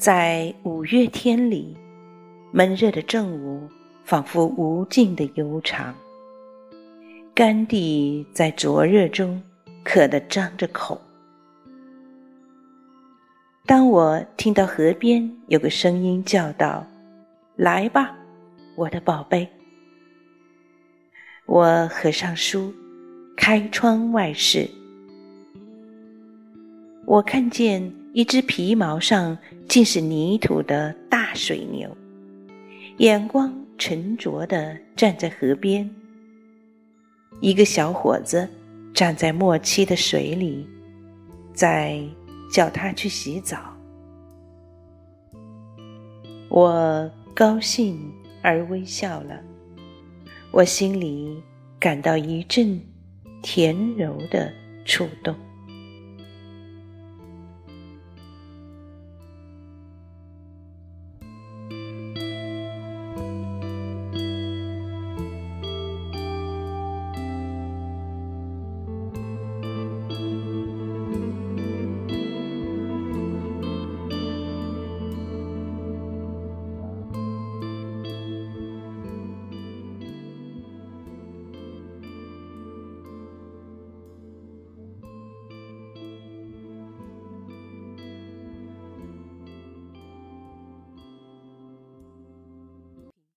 在五月天里，闷热的正午仿佛无尽的悠长。甘地在灼热中渴得张着口。当我听到河边有个声音叫道：“来吧，我的宝贝。”我合上书，开窗外视。我看见一只皮毛上竟是泥土的大水牛，眼光沉着地站在河边。一个小伙子站在墨漆的水里，在叫他去洗澡。我高兴而微笑了，我心里感到一阵甜柔的触动。